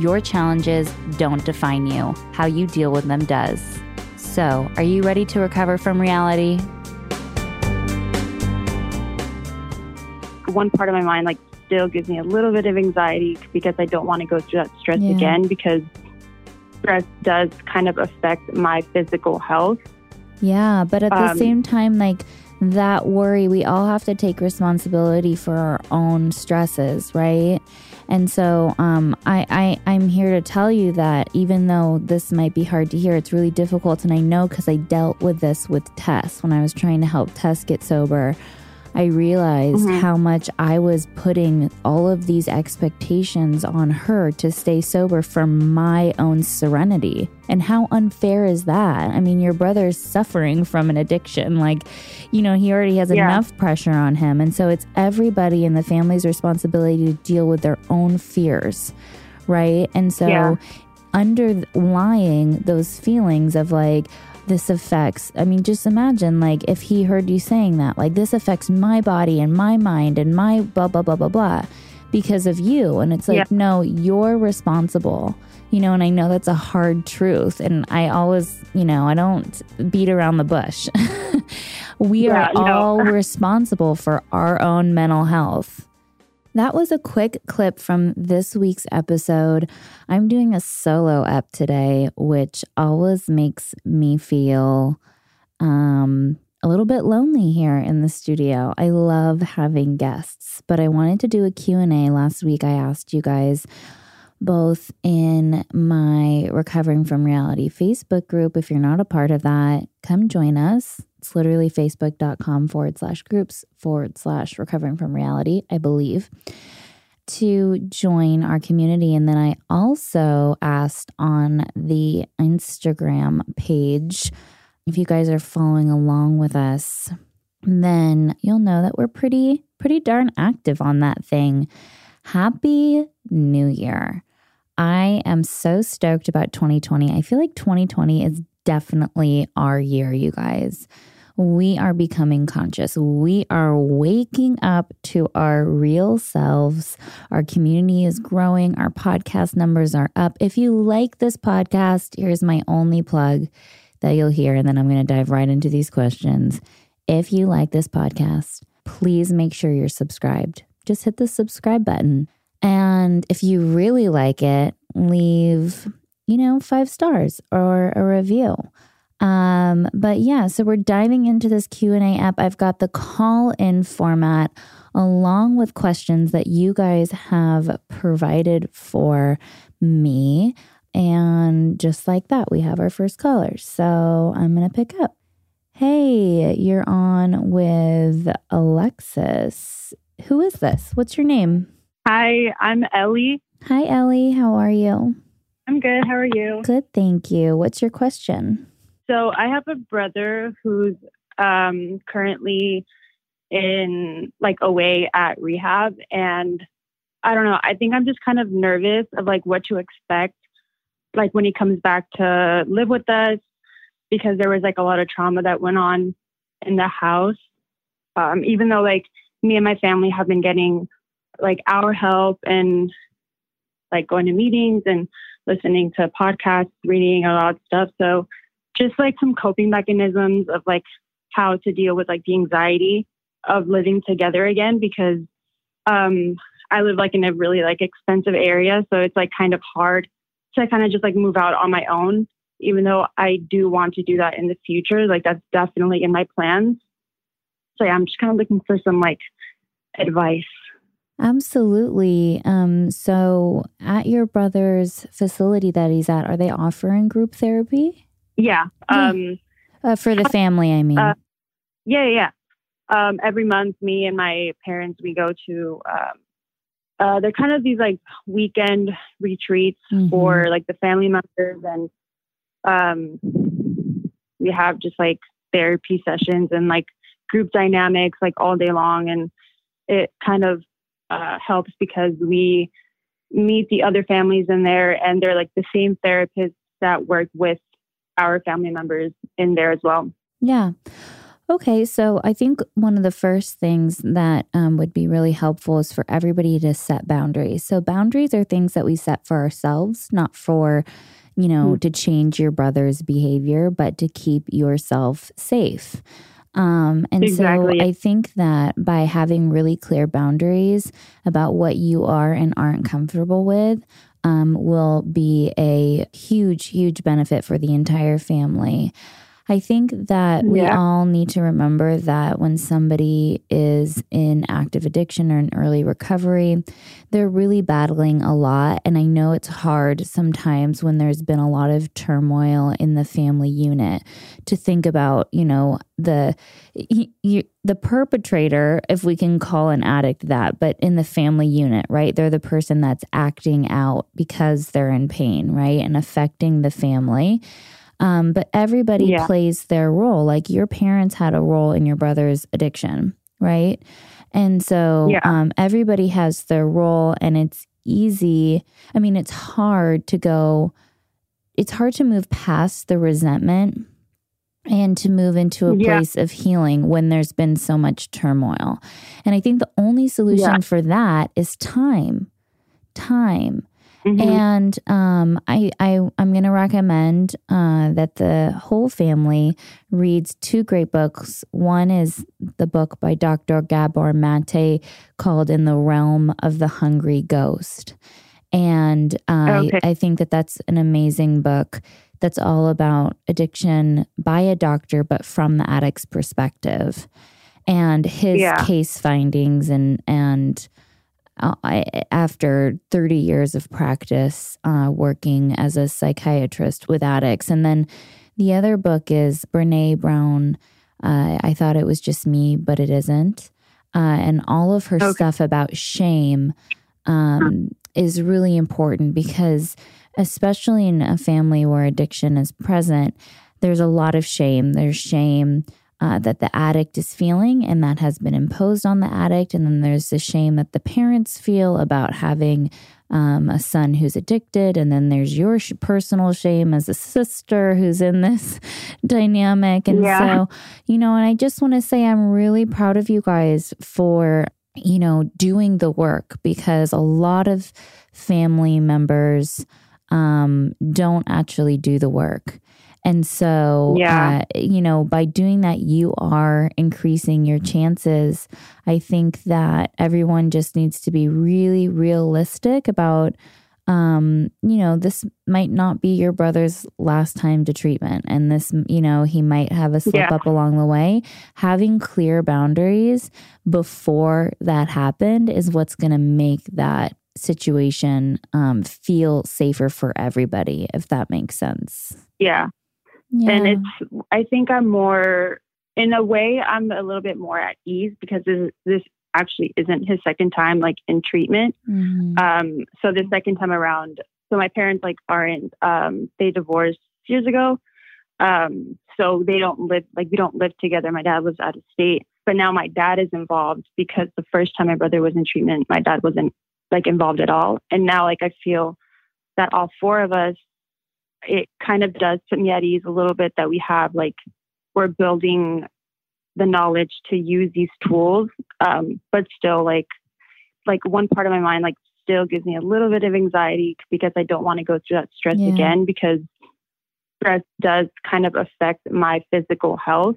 your challenges don't define you, how you deal with them does. So, are you ready to recover from reality? One part of my mind, like, still gives me a little bit of anxiety because I don't want to go through that stress yeah. again because stress does kind of affect my physical health. Yeah, but at the um, same time, like, that worry, we all have to take responsibility for our own stresses, right? And so um, I, I, I'm here to tell you that even though this might be hard to hear, it's really difficult. And I know because I dealt with this with Tess when I was trying to help Tess get sober. I realized mm-hmm. how much I was putting all of these expectations on her to stay sober for my own serenity. And how unfair is that? I mean, your brother's suffering from an addiction. Like, you know, he already has yeah. enough pressure on him. And so it's everybody in the family's responsibility to deal with their own fears, right? And so, yeah. underlying those feelings of like, this affects i mean just imagine like if he heard you saying that like this affects my body and my mind and my blah blah blah blah blah because of you. And it's like yeah. no you're responsible. You know and i know that's a hard truth. And i always you know i don't beat around the bush. We yeah, are all responsible for our own mental health that was a quick clip from this week's episode. I'm doing a solo ep today, which always makes me feel um, a little bit lonely here in the studio. I love having guests, but I wanted to do a Q&A last week. I asked you guys both in my Recovering from Reality Facebook group. If you're not a part of that, come join us. It's literally facebook.com forward slash groups forward slash recovering from reality, I believe, to join our community. And then I also asked on the Instagram page if you guys are following along with us, then you'll know that we're pretty, pretty darn active on that thing. Happy New Year. I am so stoked about 2020. I feel like 2020 is definitely our year, you guys we are becoming conscious. We are waking up to our real selves. Our community is growing. Our podcast numbers are up. If you like this podcast, here's my only plug that you'll hear. And then I'm going to dive right into these questions. If you like this podcast, please make sure you're subscribed. Just hit the subscribe button. And if you really like it, leave, you know, five stars or a review. Um, but yeah, so we're diving into this Q&A app. I've got the call in format along with questions that you guys have provided for me. And just like that, we have our first caller. So I'm going to pick up. Hey, you're on with Alexis. Who is this? What's your name? Hi, I'm Ellie. Hi, Ellie. How are you? I'm good. How are you? Good, thank you. What's your question? So I have a brother who's um, currently in like away at rehab, and I don't know. I think I'm just kind of nervous of like what to expect, like when he comes back to live with us, because there was like a lot of trauma that went on in the house. Um, even though like me and my family have been getting like our help and like going to meetings and listening to podcasts, reading a lot of stuff. So just like some coping mechanisms of like how to deal with like the anxiety of living together again because um I live like in a really like expensive area so it's like kind of hard to kind of just like move out on my own even though I do want to do that in the future. Like that's definitely in my plans. So yeah I'm just kind of looking for some like advice Absolutely. Um, so, at your brother's facility that he's at, are they offering group therapy? Yeah. Um, uh, for the family, I mean. Uh, yeah, yeah. Um, every month, me and my parents we go to um, uh, they're kind of these like weekend retreats Mhm. for like the family members and um, we have just like therapy sessions and like group dynamics like all day long and it kind of uh, helps because we meet the other families in there and they're like the same therapists that work with our family members in there as well Yeah. Okay, so I think one of the first things that um, would be really helpful is for everybody to set boundaries. So, boundaries are things that we set for ourselves, not for, you know, to change your brother's behavior, but to keep yourself safe. Um, and Exactly. so I think that by having really clear boundaries about what you are and aren't comfortable with um, will be a huge, huge benefit for the entire family. I think that we all need to remember that when somebody is in active addiction or in early recovery, they're really battling a lot. And I know it's hard sometimes when there's been a lot of turmoil in the family unit to think about, you know, the you, the perpetrator, if we can call an addict that, but in the family unit, right? They're the person that's acting out because they're in pain, right? And affecting the family. Um, but everybody Yeah. plays their role. Like your parents had a role in your brother's addiction, right? And so Yeah. um, everybody has their role, and it's easy. I mean, it's hard to go, it's hard to move past the resentment and to move into a Yeah. place of healing when there's been so much turmoil. And I think the only solution Yeah. for that is time. Time. Mhm. And um, I, I, I'm going to recommend uh, that the whole family reads two great books. One is the book by Dr. Gabor Mate called In the Realm of the Hungry Ghost. And I, Okay. I think that that's an amazing book that's all about addiction by a doctor, but from the addict's perspective. And his Yeah. case findings and, and uh, I, after 30 years of practice uh, working as a psychiatrist with addicts. And then the other book is Brene Brown. Uh, I thought it was just me, but it isn't. Uh, and all of her Okay. stuff about shame um, is really important because, especially in a family where addiction is present, there's a lot of shame. There's shame uh, that the addict is feeling, and that has been imposed on the addict. And then there's the shame that the parents feel about having um, a son who's addicted. And then there's your sh- personal shame as a sister who's in this dynamic. And Yeah. so, you know, and I just want to say I'm really proud of you guys for, you know, doing the work because a lot of family members um, don't actually do the work. And so, Yeah. uh, you know, by doing that, you are increasing your chances. I think that everyone just needs to be really realistic about, um, you know, this might not be your brother's last time to treatment. And this, you know, he might have a slip Yeah. up along the way. Having clear boundaries before that happened is what's going to make that situation um, feel safer for everybody, if that makes sense. yeah Yeah. and it's i think i'm more in a way i'm a little bit more at ease because this, this actually isn't his second time like in treatment Mhm. um so the second time around so my parents like aren't um they divorced years ago um so they don't live like we don't live together my dad lives out of state but now my dad is involved because the first time my brother was in treatment my dad wasn't like involved at all and now like i feel that all four of us it kind of does put me at ease a little bit that we have like we're building the knowledge to use these tools um, but still like like one part of my mind like still gives me a little bit of anxiety because i don't want to go through that stress Yeah. again because stress does kind of affect my physical health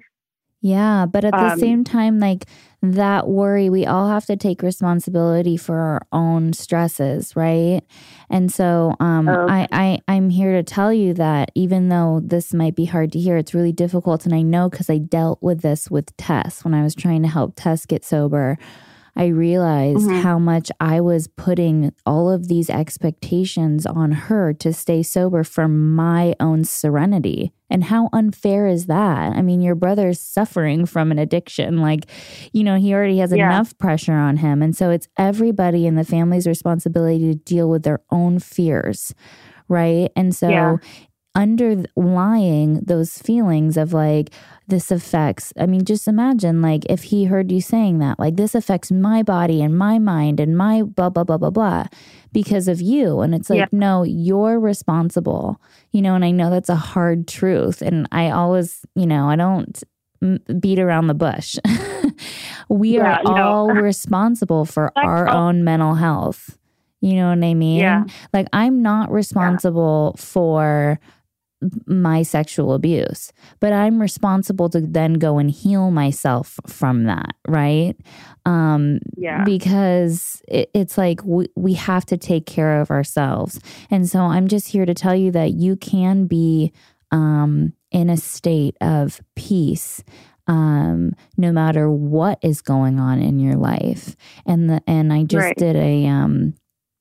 Yeah, but at the Um, same time, like that worry, we all have to take responsibility for our own stresses, right? And so, um, Oh. I, I, I'm here to tell you that even though this might be hard to hear, it's really difficult, and I know because I dealt with this with Tess when I was trying to help Tess get sober. I realized mm-hmm. how much I was putting all of these expectations on her to stay sober for my own serenity. And how unfair is that? I mean, your brother's suffering from an addiction. Like, you know, he already has yeah. enough pressure on him. And so it's everybody in the family's responsibility to deal with their own fears. Right. And so yeah underlying those feelings of like this affects i mean just imagine like if he heard you saying that like this affects my body and my mind and my blah blah blah blah blah because of you and it's like yeah. no you're responsible you know and i know that's a hard truth and i always you know i don't beat around the bush we yeah, are all responsible for our own mental health you know what I mean? Yeah. Like I'm not responsible yeah. for my sexual abuse, but I'm responsible to then go and heal myself from that, right? Um, yeah. Because it, it's like we, we have to take care of ourselves. And so I'm just here to tell you that you can be um, in a state of peace um, no matter what is going on in your life. And the and I just right. did a um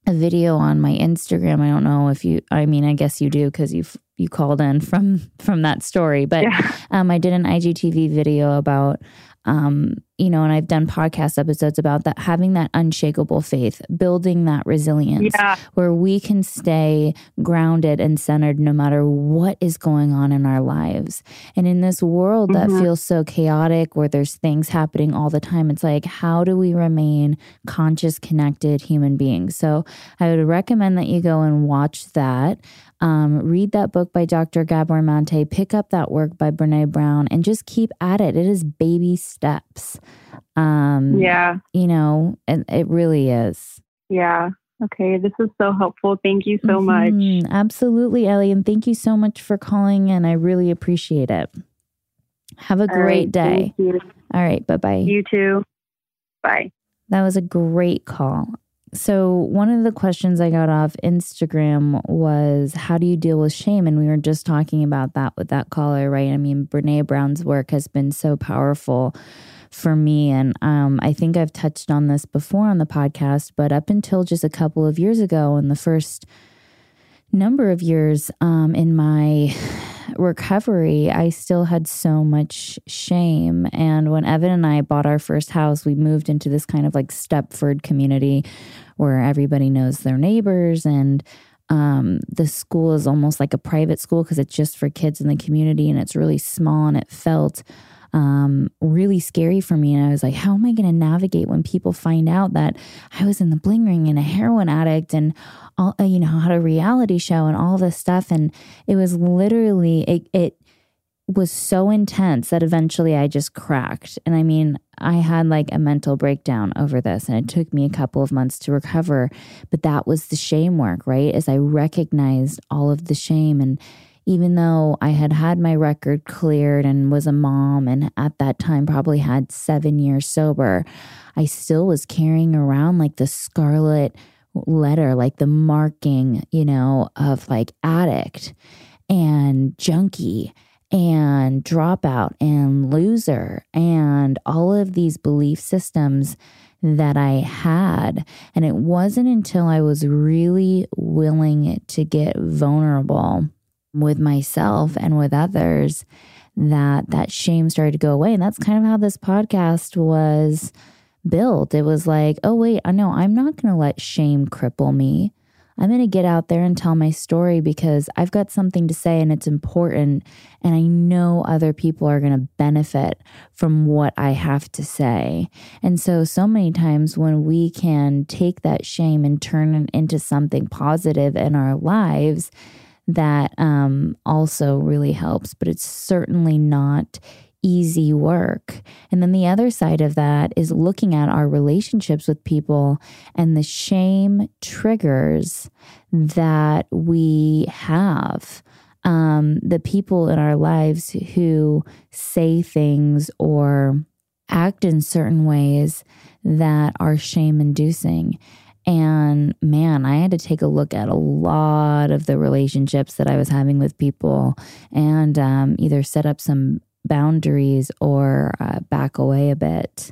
a video on my Instagram. I don't know if you I mean I guess you do cuz you've you called in from from that story. But yeah. um, I did an IGTV video about um, you know, and I've done podcast episodes about that having that unshakable faith, building that resilience yeah. where we can stay grounded and centered no matter what is going on in our lives. And in this world mm-hmm. that feels so chaotic, where there's things happening all the time, it's like, how do we remain conscious, connected human beings? So I would recommend that you go and watch that. Um, read that book by Dr. Gabor Mate, pick up that work by Brene Brown, and just keep at it. It is baby steps. Um, yeah. You know, and it really is. Yeah. Okay. This is so helpful. Thank you so mm-hmm. much. Absolutely, Ellie. And thank you so much for calling in. I really appreciate it. Have a All great right, day. All right. Bye bye. You too. Bye. That was a great call. So, one of the questions I got off Instagram was how do you deal with shame? And we were just talking about that with that caller, right? I mean, Brene Brown's work has been so powerful for me. And um, I think I've touched on this before on the podcast, but up until just a couple of years ago, in the first number of years um, in my recovery, I still had so much shame. And when Evan and I bought our first house, we moved into this kind of like Stepford community where everybody knows their neighbors and um, the school is almost like a private school because it's just for kids in the community and it's really small and it felt um, really scary for me. And I was like, how am I going to navigate when people find out that I was in the bling ring and a heroin addict and all, uh, you know, had a reality show and all this stuff. And it was literally, it, it was so intense that eventually I just cracked. And I mean, I had like a mental breakdown over this, and it took me a couple of months to recover. But that was the shame work, right? As I recognized all of the shame. And even though I had had my record cleared and was a mom, and at that time probably had seven years sober, I still was carrying around like the scarlet letter, like the marking, you know, of like addict and junkie and dropout and loser and all of these belief systems that I had. And it wasn't until I was really willing to get vulnerable with myself and with others that that shame started to go away. And that's kind of how this podcast was built. It was like, oh, wait, I know I'm not going to let shame cripple me. I'm going to get out there and tell my story because I've got something to say and it's important. And I know other people are going to benefit from what I have to say. And so, so many times when we can take that shame and turn it into something positive in our lives, that um, also really helps, but it's certainly not easy work. And then the other side of that is looking at our relationships with people and the shame triggers that we have. Um, the people in our lives who say things or act in certain ways that are shame inducing. And man, I had to take a look at a lot of the relationships that I was having with people and um, either set up some boundaries or uh, back away a bit.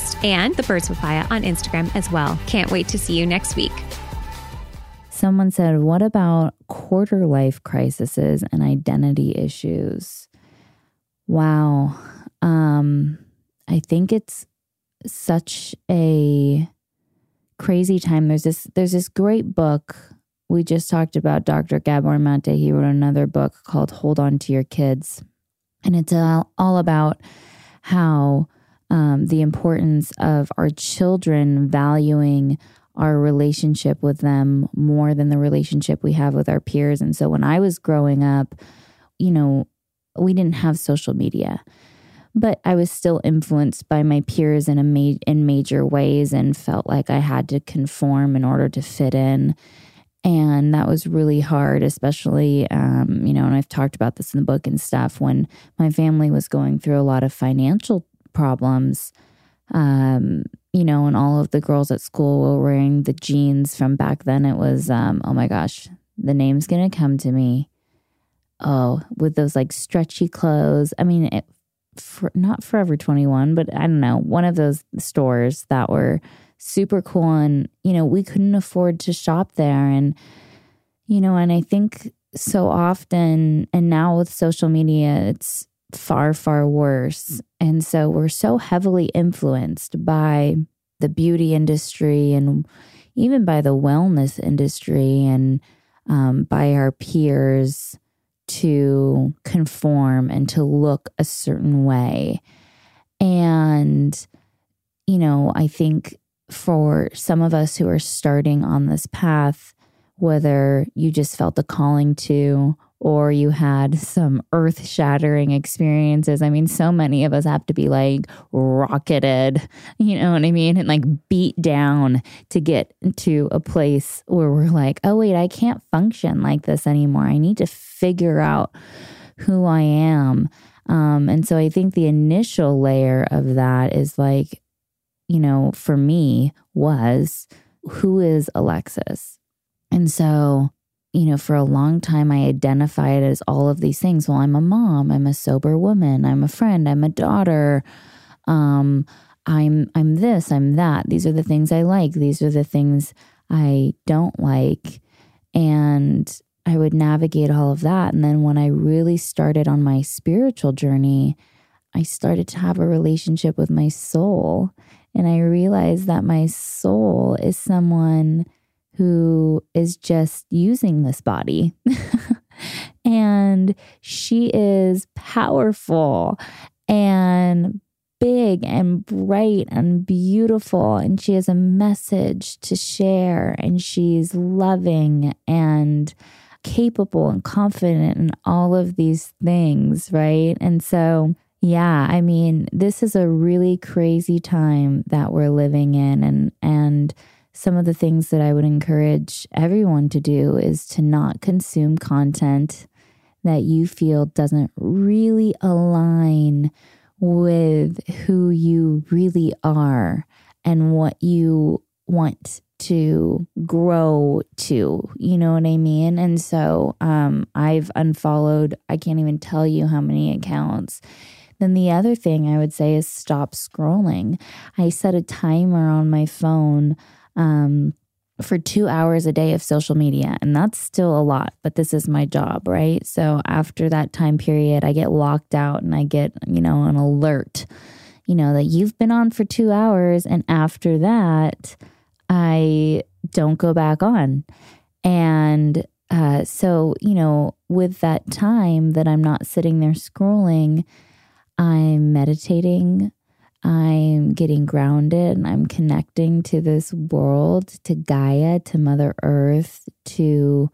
and the Birds Papaya on Instagram as well. Can't wait to see you next week. Someone said, What about quarter life crises and identity issues? Wow. Um, I think it's such a crazy time. There's this there's this great book. We just talked about Dr. Gabor Mate. He wrote another book called Hold On to Your Kids. And it's all, all about how um, the importance of our children valuing our relationship with them more than the relationship we have with our peers. And so when I was growing up, you know, we didn't have social media, but I was still influenced by my peers in a ma- in major ways and felt like I had to conform in order to fit in. And that was really hard, especially, um, you know, and I've talked about this in the book and stuff when my family was going through a lot of financial problems. Um, you know, and all of the girls at school were wearing the jeans from back then. It was, um, oh my gosh, the name's gonna come to me. Oh, with those like stretchy clothes. I mean, it, for, not Forever 21, but I don't know, one of those stores that were super cool. And, you know, we couldn't afford to shop there. And, you know, and I think so often, and now with social media, it's, far, far worse. And so we're so heavily influenced by the beauty industry and even by the wellness industry and um, by our peers to conform and to look a certain way. And, you know, I think for some of us who are starting on this path, whether you just felt the calling to or you had some earth shattering experiences. I mean, so many of us have to be like rocketed, you know what I mean? And like beat down to get to a place where we're like, oh, wait, I can't function like this anymore. I need to figure out who I am. Um, and so I think the initial layer of that is like, you know, for me was who is Alexis? And so you know, for a long time, I identified as all of these things. Well, I'm a mom, I'm a sober woman, I'm a friend, I'm a daughter, um, I'm I'm this, I'm that. These are the things I like. These are the things I don't like, and I would navigate all of that. And then when I really started on my spiritual journey, I started to have a relationship with my soul, and I realized that my soul is someone who is just using this body. and she is powerful and big and bright and beautiful. And she has a message to share. And she's loving and capable and confident in all of these things, right? And so, yeah, I mean, this is a really crazy time that we're living in. And, and, some of the things that I would encourage everyone to do is to not consume content that you feel doesn't really align with who you really are and what you want to grow to you know what i mean? And so um i've unfollowed i can't even tell you how many accounts. Then the other thing i would say is stop scrolling. I set a timer on my phone um, for two hours a day of social media. And that's still a lot, but this is my job, right? So after that time period, I get locked out and I get, you know, an alert, you know, that you've been on for two hours. And after that, I don't go back on. And uh, so, you know, with that time that I'm not sitting there scrolling, I'm meditating, I'm getting grounded and I'm connecting to this world, to Gaia, to Mother Earth, to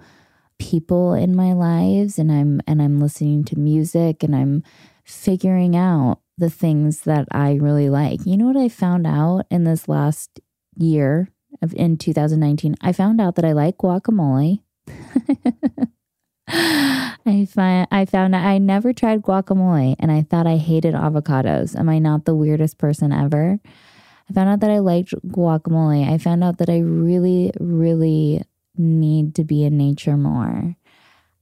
people in my lives and I'm and I'm listening to music and I'm figuring out the things that I really like. You know what I found out in this last year of in 2019? I found out that I like guacamole. I find I found I never tried guacamole and I thought I hated avocados. Am I not the weirdest person ever? I found out that I liked guacamole. I found out that I really, really need to be in nature more.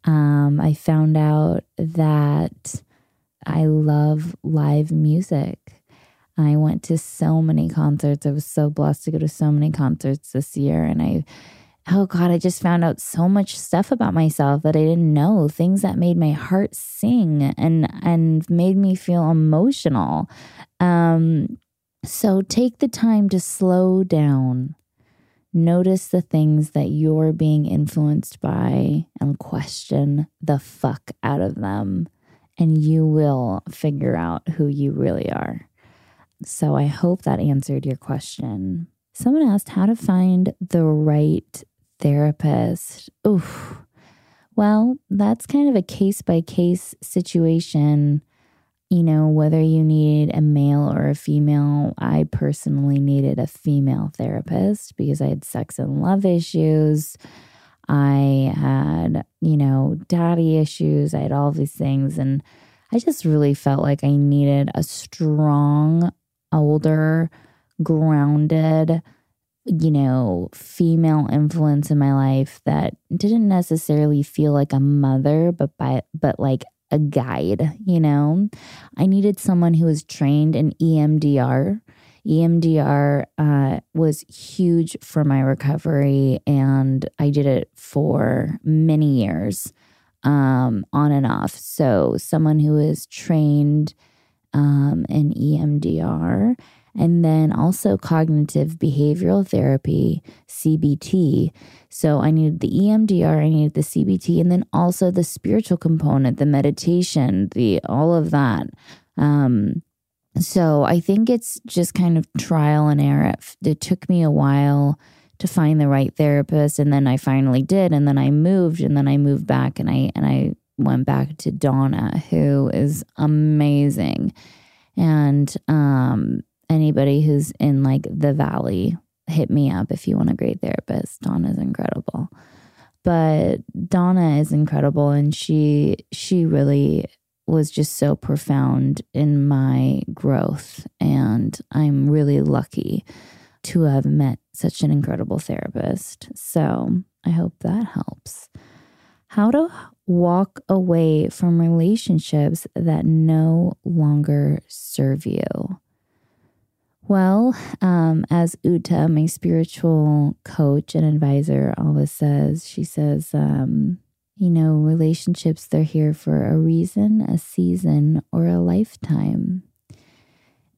Um, I found out that I love live music. I went to so many concerts. I was so blessed to go to so many concerts this year. And I, oh God, I just found out so much stuff about myself that I didn't know, things that made my heart sing and, and made me feel emotional. Um, so take the time to slow down. Notice the things that you're being influenced by and question the fuck out of them and you will figure out who you really are. So I hope that answered your question. Someone asked how to find the right therapist. Oof. Well, that's kind of a case by case situation. You know, whether you need a male or a female, I personally needed a female therapist because I had sex and love issues. I had, you know, daddy issues. I had all these things. And I just really felt like I needed a strong, older, grounded, you know, female influence in my life that didn't necessarily feel like a mother, but by but like a guide, you know. I needed someone who was trained in EMDR EMDR uh, was huge for my recovery, and I did it for many years um, on and off. So, someone who is trained um, in EMDR and then also cognitive behavioral therapy, CBT. So I needed the EMDR, I needed the CBT, and then also the spiritual component, the meditation, the all of that. Um, so I think it's just kind of trial and error. It took me a while to find the right therapist and then I finally did and then I moved and then I moved back and I and I went back to Donna who is amazing. And um anybody who's in like the valley hit me up if you want a great therapist. Donna's incredible. But Donna is incredible and she she really was just so profound in my growth. And I'm really lucky to have met such an incredible therapist. So I hope that helps. How to walk away from relationships that no longer serve you. Well, um, as Uta, my spiritual coach and advisor, always says, she says, um, you know, relationships, they're here for a reason, a season, or a lifetime.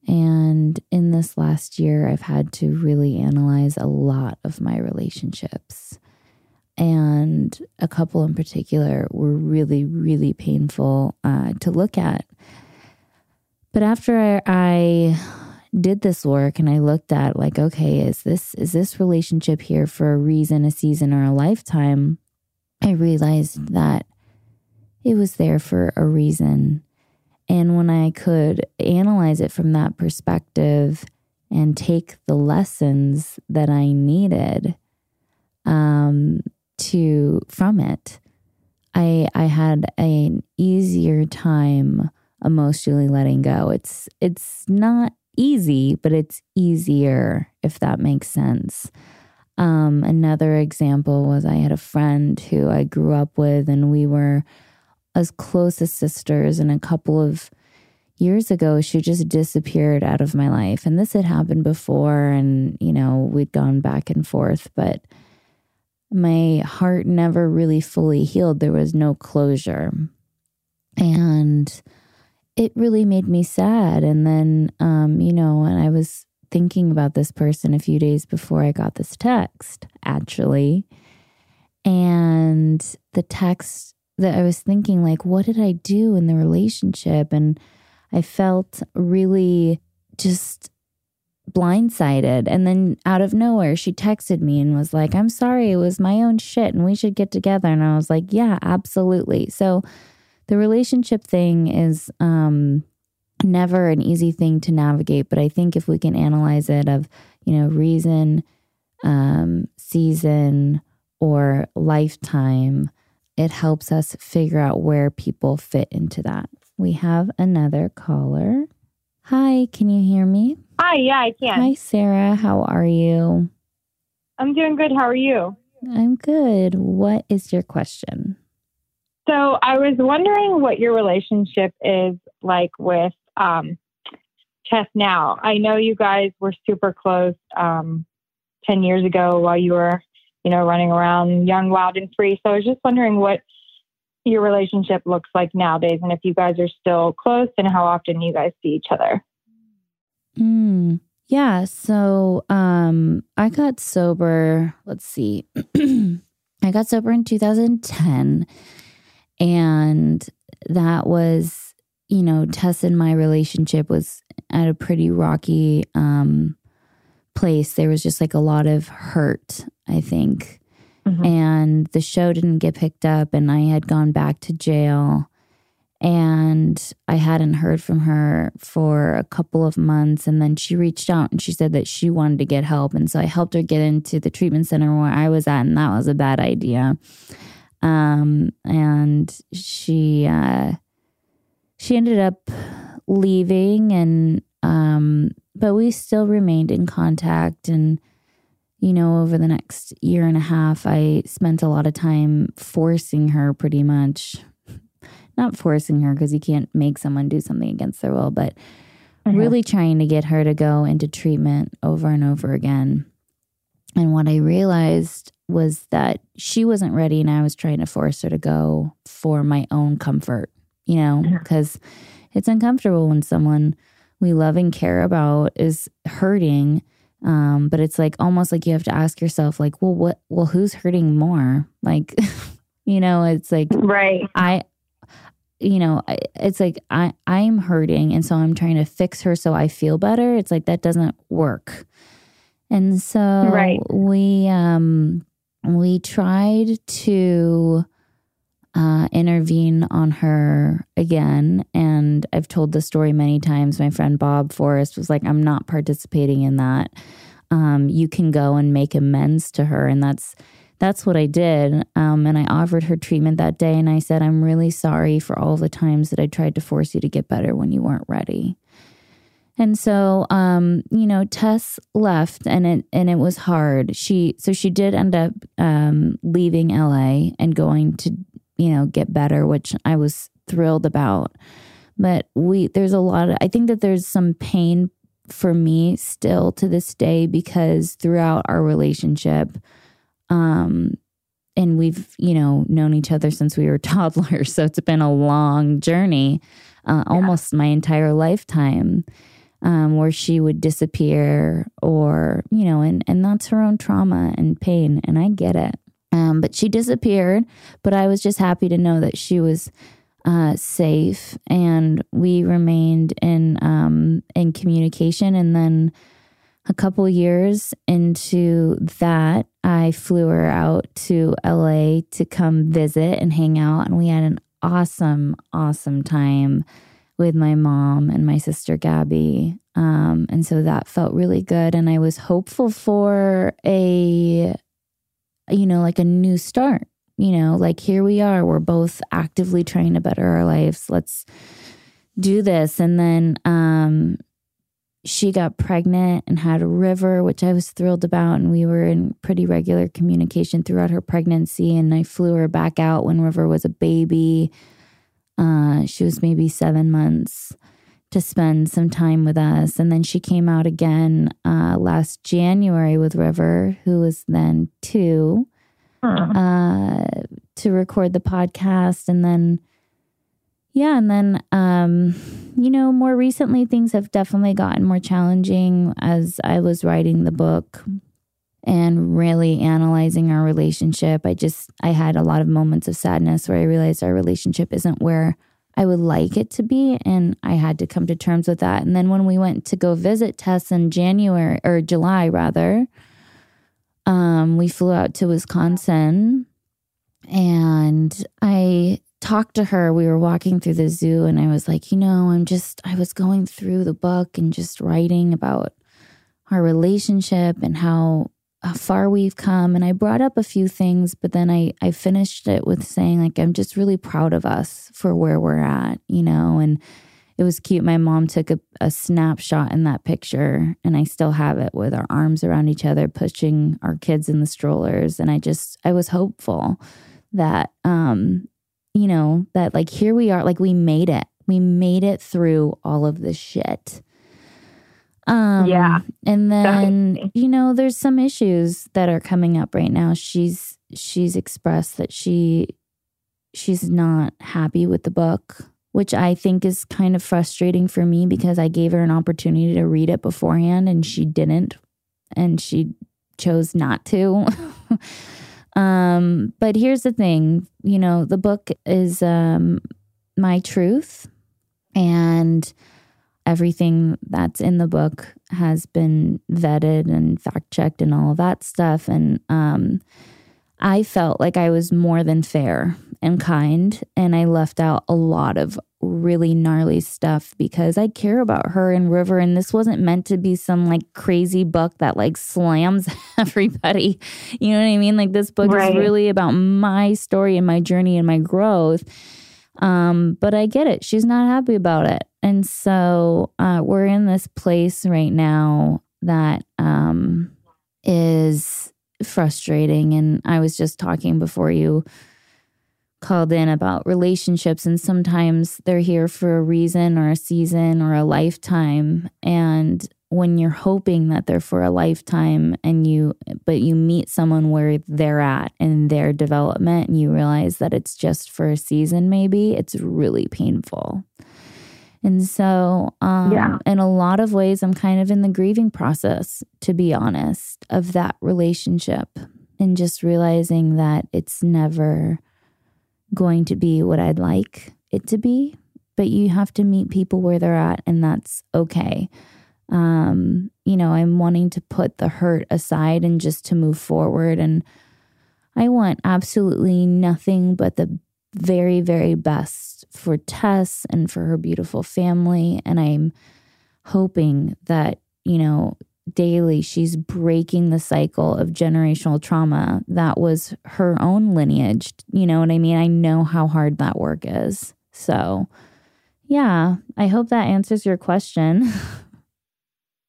And in this last year, I've had to really analyze a lot of my relationships. And a couple in particular were really, really painful uh, to look at. But after I, I did this work and I looked at like, okay, is this is this relationship here for a reason, a season, or a lifetime? I realized that it was there for a reason. And when I could analyze it from that perspective and take the lessons that I needed um, to from it, I I had an easier time emotionally letting go. It's it's not easy, but it's easier if that makes sense. Um, another example was I had a friend who I grew up with, and we were as close as sisters. And a couple of years ago, she just disappeared out of my life. And this had happened before, and, you know, we'd gone back and forth, but my heart never really fully healed. There was no closure. And it really made me sad. And then, um, you know, and I was thinking about this person a few days before I got this text, actually. And the text that I was thinking, like, what did I do in the relationship? And I felt really just blindsided. And then out of nowhere, she texted me and was like, I'm sorry, it was my own shit and we should get together. And I was like, yeah, absolutely. So the relationship thing is, um, never an easy thing to navigate. But I think if we can analyze it of, you know, reason, um, season, or lifetime, it helps us figure out where people fit into that. We have another caller. Hi, can you hear me? Hi, yeah, I can. Hi, Sarah. How are you? I'm doing good. How are you? I'm good. What is your question? So I was wondering what your relationship is like with um, now. I know you guys were super close um, 10 years ago while you were, you know, running around young, wild, and free. So I was just wondering what your relationship looks like nowadays and if you guys are still close and how often you guys see each other. Mm, yeah. So um, I got sober, let's see, I got sober in 2010. And that was, you know, Tess and my relationship was at a pretty rocky um, place. There was just like a lot of hurt, I think. Mm-hmm. And the show didn't get picked up, and I had gone back to jail. And I hadn't heard from her for a couple of months. And then she reached out and she said that she wanted to get help. And so I helped her get into the treatment center where I was at, and that was a bad idea. Um, and she uh, she ended up leaving, and um, but we still remained in contact. And you know, over the next year and a half, I spent a lot of time forcing her, pretty much. Not forcing her because you can't make someone do something against their will, but mm-hmm. really trying to get her to go into treatment over and over again. And what I realized was that she wasn't ready and I was trying to force her to go for my own comfort, you know, because it's uncomfortable when someone we love and care about is hurting. Um, but it's like almost like you have to ask yourself, like, well, what, well, who's hurting more? Like, you know, it's like, right. I, you know, it's like I, I'm hurting. And so I'm trying to fix her so I feel better. It's like that doesn't work. And so right. we, um, we tried to uh, intervene on her again. And I've told the story many times. My friend Bob Forrest was like, I'm not participating in that. Um, you can go and make amends to her. And that's that's what I did. Um, and I offered her treatment that day. And I said, I'm really sorry for all the times that I tried to force you to get better when you weren't ready. And so, um, you know, Tess left, and it and it was hard. She so she did end up um, leaving LA and going to you know get better, which I was thrilled about. But we there's a lot of I think that there's some pain for me still to this day because throughout our relationship, um, and we've you know known each other since we were toddlers, so it's been a long journey, uh, yeah. almost my entire lifetime um, where she would disappear or, you know, and, and that's her own trauma and pain. And I get it. Um, but she disappeared. But I was just happy to know that she was uh, safe and we remained in um, in communication. And then a couple years into that, I flew her out to LA to come visit and hang out. And we had an awesome, awesome time with my mom and my sister Gabby. Um, and so that felt really good. And I was hopeful for a, you know, like a new start. You know, like here we are, we're both actively trying to better our lives. Let's do this. And then um, she got pregnant and had a river, which I was thrilled about. And we were in pretty regular communication throughout her pregnancy. And I flew her back out when River was a baby. Uh, she was maybe seven months to spend some time with us. And then she came out again uh, last January with River, who was then two, uh, to record the podcast. And then, yeah, and then, um, you know, more recently, things have definitely gotten more challenging as I was writing the book and really analyzing our relationship. I just, I had a lot of moments of sadness where I realized our relationship isn't where I would like it to be. And I had to come to terms with that. And then when we went to go visit Tess in January or July, rather, um, we flew out to Wisconsin and I talked to her. We were walking through the zoo, and I was like, you know, I'm just, I was going through the book and just writing about our relationship and how, how far we've come. And I brought up a few things, but then I, I finished it with saying, like, I'm just really proud of us for where we're at, you know, and it was cute. My mom took a, a snapshot in that picture, and I still have it with our arms around each other, pushing our kids in the strollers. And I just, I was hopeful that, um, you know, that like here we are, like we made it. We made it through all of this shit. Um, Yeah, And then, definitely. you know, there's some issues that are coming up right now. She's she's expressed that she she's not happy with the book, which I think is kind of frustrating for me because I gave her an opportunity to read it beforehand and she didn't and she chose not to. um, but here's the thing, you know, the book is um my truth and everything that's in the book has been vetted and fact checked and all of that stuff. And um, I felt like I was more than fair and kind. And I left out a lot of really gnarly stuff because I care about her and River. And this wasn't meant to be some like crazy book that like slams everybody. You know what I mean? Like this book Right. is really about my story and my journey and my growth. Um, but I get it. She's not happy about it. And so uh, we're in this place right now that um, is frustrating. And I was just talking before you called in about relationships, and sometimes they're here for a reason or a season or a lifetime. And when you're hoping that they're for a lifetime and you but you meet someone where they're at in their development and you realize that it's just for a season maybe it's really painful and so um Yeah. in a lot of ways i'm kind of in the grieving process to be honest of that relationship and just realizing that it's never going to be what i'd like it to be but you have to meet people where they're at and that's okay. Um you know i'm wanting to put the hurt aside and just to move forward and i want absolutely nothing but the very very best for tess and for her beautiful family and i'm hoping that you know daily she's breaking the cycle of generational trauma that was her own lineage you know what i mean i know how hard that work is so yeah i hope that answers your question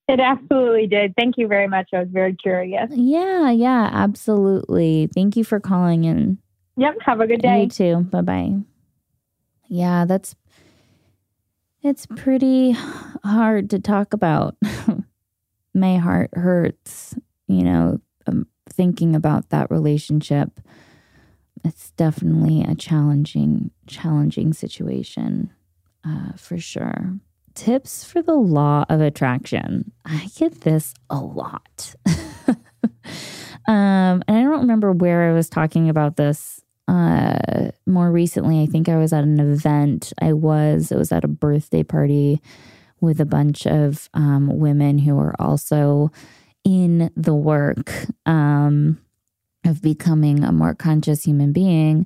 It absolutely did. Thank you very much. I was very curious. Yeah, yeah, absolutely. Thank you for calling in. Yep. Have a good day. You too. Bye bye. Yeah, that's it's pretty hard to talk about. My heart hurts, you know, um, thinking about that relationship. It's definitely a challenging, challenging situation uh, for sure. Tips for the law of attraction. I get this a lot. um, and I don't remember where I was talking about this uh, more recently. I think I was at an event. I was, it was at a birthday party with a bunch of um, women who are also in the work um, of becoming a more conscious human being.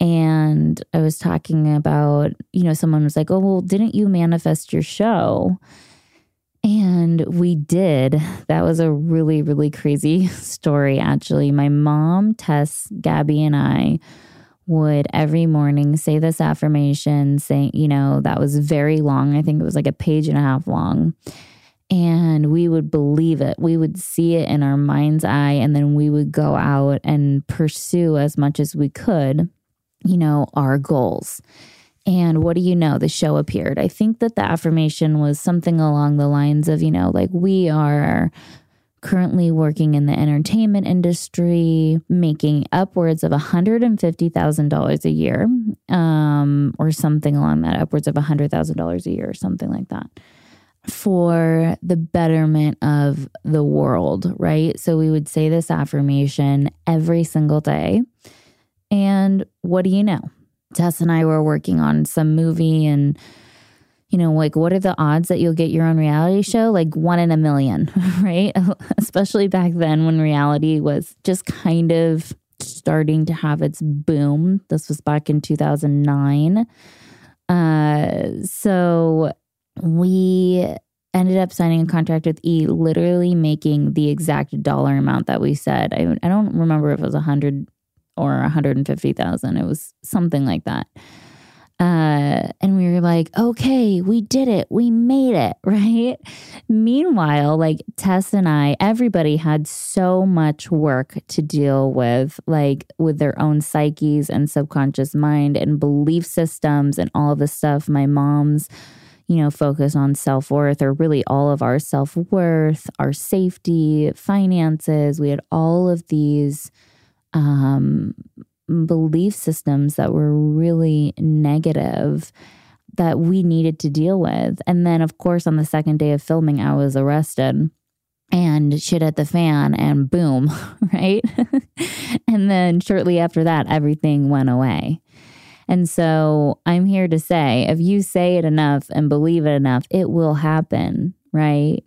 And I was talking about, you know, someone was like, oh, well, didn't you manifest your show? And we did. That was a really, really crazy story, actually. My mom, Tess, Gabby, and I would every morning say this affirmation, saying, you know, that was very long. I think it was like a page and a half long. And we would believe it. We would see it in our mind's eye. And then we would go out and pursue as much as we could, you know, our goals. And what do you know? The show appeared. I think that the affirmation was something along the lines of, you know, like we are currently working in the entertainment industry, making upwards of $150,000 a year, um, or something along that, upwards of $100,000 a year, or something like that, for the betterment of the world, right? So we would say this affirmation every single day. And what do you know? Tess and I were working on some movie and you know, like what are the odds that you'll get your own reality show? Like one in a million, right? Especially back then when reality was just kind of starting to have its boom. This was back in 2009. Uh, so we ended up signing a contract with E, literally making the exact dollar amount that we said. I, I don't remember if it was a hundred or 150,000. It was something like that. Uh, and we were like, okay, we did it. We made it, right? Meanwhile, like Tess and I, everybody had so much work to deal with, like with their own psyches and subconscious mind and belief systems and all this stuff. My mom's, you know, focus on self worth or really all of our self worth, our safety, finances. We had all of these um, belief systems that were really negative that we needed to deal with. And then, of course, on the second day of filming, I was arrested and shit at the fan, and boom, right? and then shortly after that, everything went away. And so I'm here to say if you say it enough and believe it enough, it will happen, right?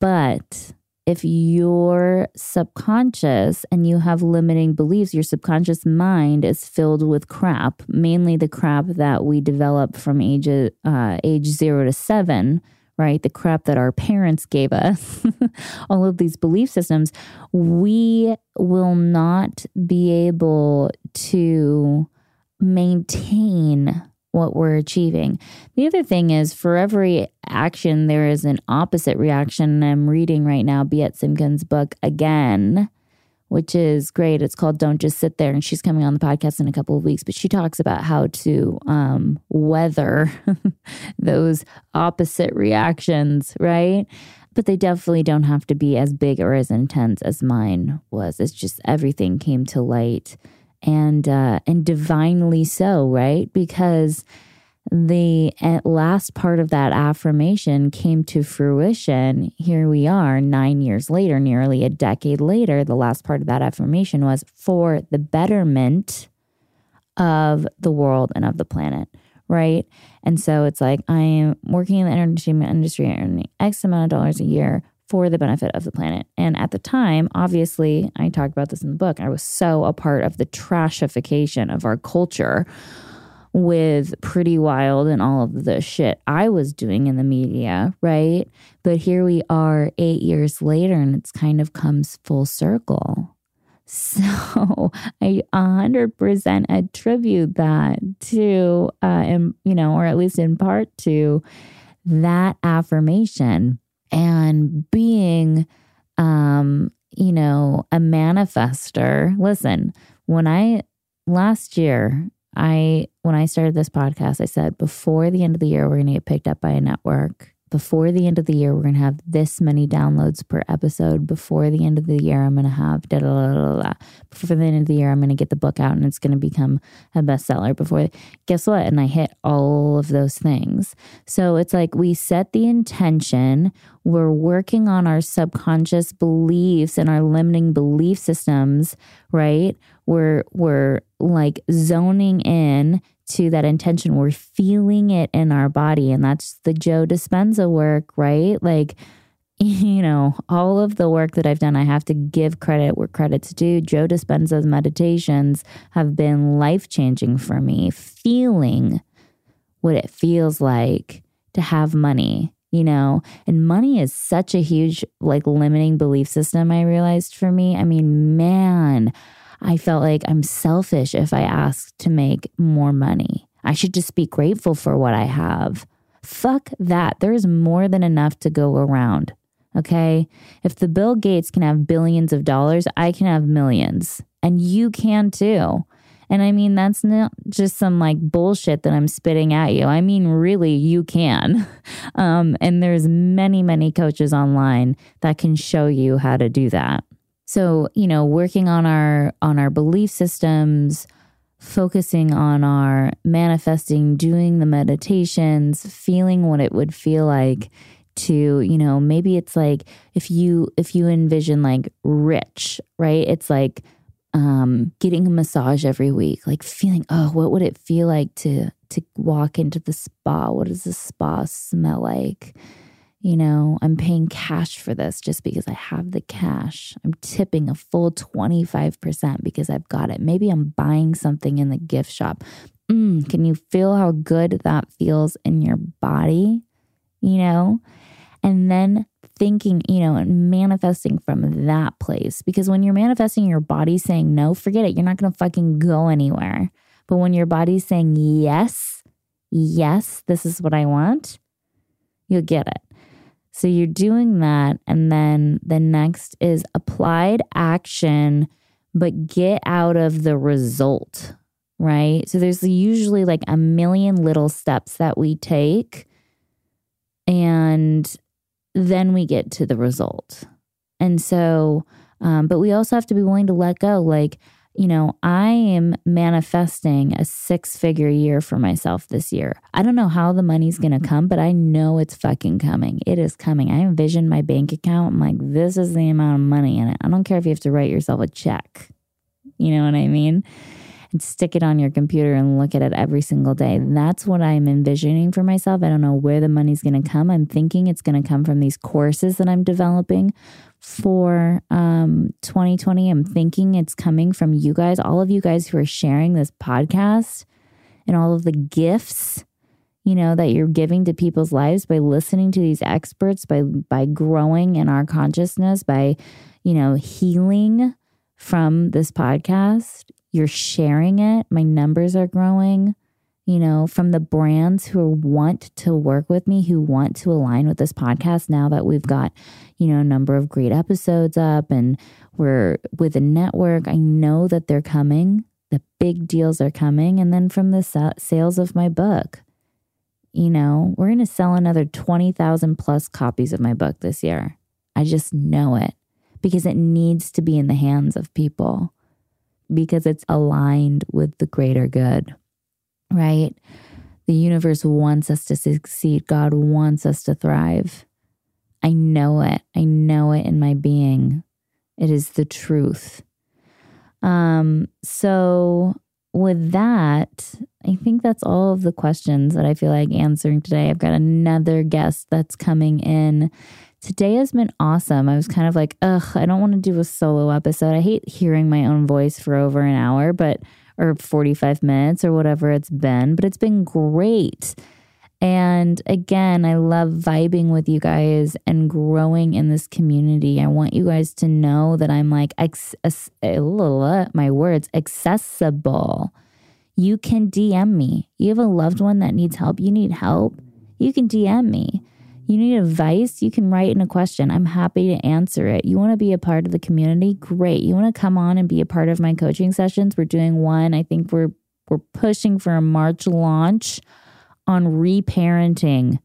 But if you're subconscious and you have limiting beliefs, your subconscious mind is filled with crap, mainly the crap that we develop from age uh, age zero to seven, right? The crap that our parents gave us, all of these belief systems, we will not be able to maintain what we're achieving. The other thing is for every action, there is an opposite reaction. I'm reading right now Biet Simkin's book again, which is great. It's called Don't Just Sit There. And she's coming on the podcast in a couple of weeks, but she talks about how to um, weather those opposite reactions, right? But they definitely don't have to be as big or as intense as mine was. It's just everything came to light and uh, and divinely so, right? Because the last part of that affirmation came to fruition. Here we are, nine years later, nearly a decade later. The last part of that affirmation was for the betterment of the world and of the planet, right? And so it's like I am working in the entertainment industry, earning X amount of dollars a year for the benefit of the planet. And at the time, obviously, I talked about this in the book, I was so a part of the trashification of our culture with Pretty Wild and all of the shit I was doing in the media, right? But here we are eight years later and it's kind of comes full circle. So I 100% attribute that to, uh, and, you know, or at least in part to that affirmation and being um you know a manifester listen when i last year i when i started this podcast i said before the end of the year we're going to get picked up by a network before the end of the year, we're going to have this many downloads per episode. Before the end of the year, I'm going to have da da da da. Before the end of the year, I'm going to get the book out and it's going to become a bestseller. Before, guess what? And I hit all of those things. So it's like we set the intention. We're working on our subconscious beliefs and our limiting belief systems, right? We're we're like zoning in to that intention. We're feeling it in our body. And that's the Joe Dispenza work, right? Like, you know, all of the work that I've done, I have to give credit where credit's due. Joe Dispenza's meditations have been life changing for me, feeling what it feels like to have money, you know, and money is such a huge, like, limiting belief system, I realized for me. I mean, man, I felt like I'm selfish if I ask to make more money. I should just be grateful for what I have. Fuck that. There's more than enough to go around. Okay. If the Bill Gates can have billions of dollars, I can have millions. And you can too. And I mean, that's not just some like bullshit that I'm spitting at you. I mean, really, you can. Um, and there's many, many coaches online that can show you how to do that. So, you know, working on our on our belief systems, focusing on our manifesting, doing the meditations, feeling what it would feel like to, you know, maybe it's like if you if you envision like rich, right? It's like um getting a massage every week, like feeling, oh, what would it feel like to to walk into the spa? What does the spa smell like? You know, I'm paying cash for this just because I have the cash. I'm tipping a full 25% because I've got it. Maybe I'm buying something in the gift shop. Mm, can you feel how good that feels in your body? You know? And then thinking, you know, and manifesting from that place. Because when you're manifesting your body saying no, forget it. You're not going to fucking go anywhere. But when your body's saying yes, yes, this is what I want, you'll get it. So you're doing that. And then the next is applied action, but get out of the result, right? So there's usually like a million little steps that we take. And then we get to the result. And so, um, but we also have to be willing to let go. Like, you know, I am manifesting a six figure year for myself this year. I don't know how the money's going to come, but I know it's fucking coming. It is coming. I envision my bank account. I'm like, this is the amount of money in it. I don't care if you have to write yourself a check. You know what I mean? And stick it on your computer and look at it every single day. That's what I'm envisioning for myself. I don't know where the money's going to come. I'm thinking it's going to come from these courses that I'm developing for um, 2020. I'm thinking it's coming from you guys, all of you guys who are sharing this podcast and all of the gifts you know that you're giving to people's lives by listening to these experts by by growing in our consciousness by you know healing from this podcast you're sharing it my numbers are growing you know, from the brands who want to work with me, who want to align with this podcast now that we've got, you know, a number of great episodes up and we're with a network. I know that they're coming. The big deals are coming. And then from the sales of my book, you know, we're going to sell another 20,000 plus copies of my book this year. I just know it because it needs to be in the hands of people because it's aligned with the greater good right? The universe wants us to succeed. God wants us to thrive. I know it. I know it in my being. It is the truth. Um, so with that, I think that's all of the questions that I feel like answering today. I've got another guest that's coming in. Today has been awesome. I was kind of like, ugh, I don't want to do a solo episode. I hate hearing my own voice for over an hour, but or 45 minutes or whatever it's been, but it's been great. And again, I love vibing with you guys and growing in this community. I want you guys to know that I'm like, ex- eh, my words, accessible. You can DM me. You have a loved one that needs help, you need help, you can DM me. You need advice? You can write in a question. I'm happy to answer it. You want to be a part of the community? Great. You want to come on and be a part of my coaching sessions? We're doing one. I think we're we're pushing for a March launch on reparenting.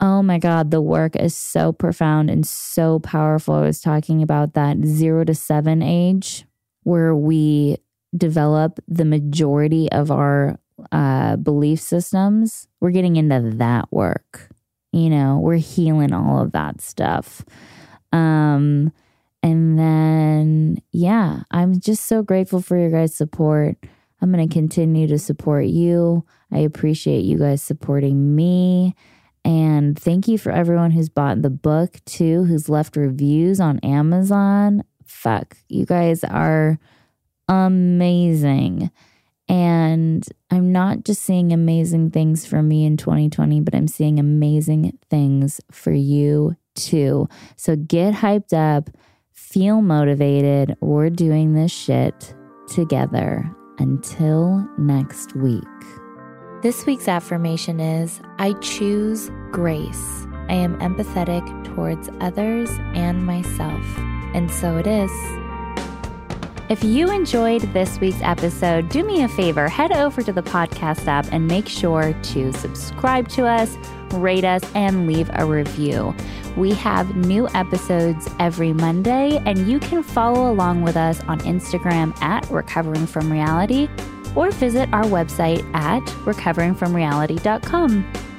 Oh my God, the work is so profound and so powerful. I was talking about that zero to seven age where we develop the majority of our uh, belief systems. We're getting into that work. You know, we're healing all of that stuff. Um, and then, yeah, I'm just so grateful for your guys' support. I'm going to continue to support you. I appreciate you guys supporting me. And thank you for everyone who's bought the book too, who's left reviews on Amazon. Fuck, you guys are amazing. And I'm not just seeing amazing things for me in 2020, but I'm seeing amazing things for you too. So get hyped up, feel motivated. We're doing this shit together. Until next week. This week's affirmation is I choose grace. I am empathetic towards others and myself. And so it is. If you enjoyed this week's episode, do me a favor, head over to the podcast app and make sure to subscribe to us, rate us, and leave a review. We have new episodes every Monday, and you can follow along with us on Instagram at Recovering From Reality or visit our website at recoveringfromreality.com.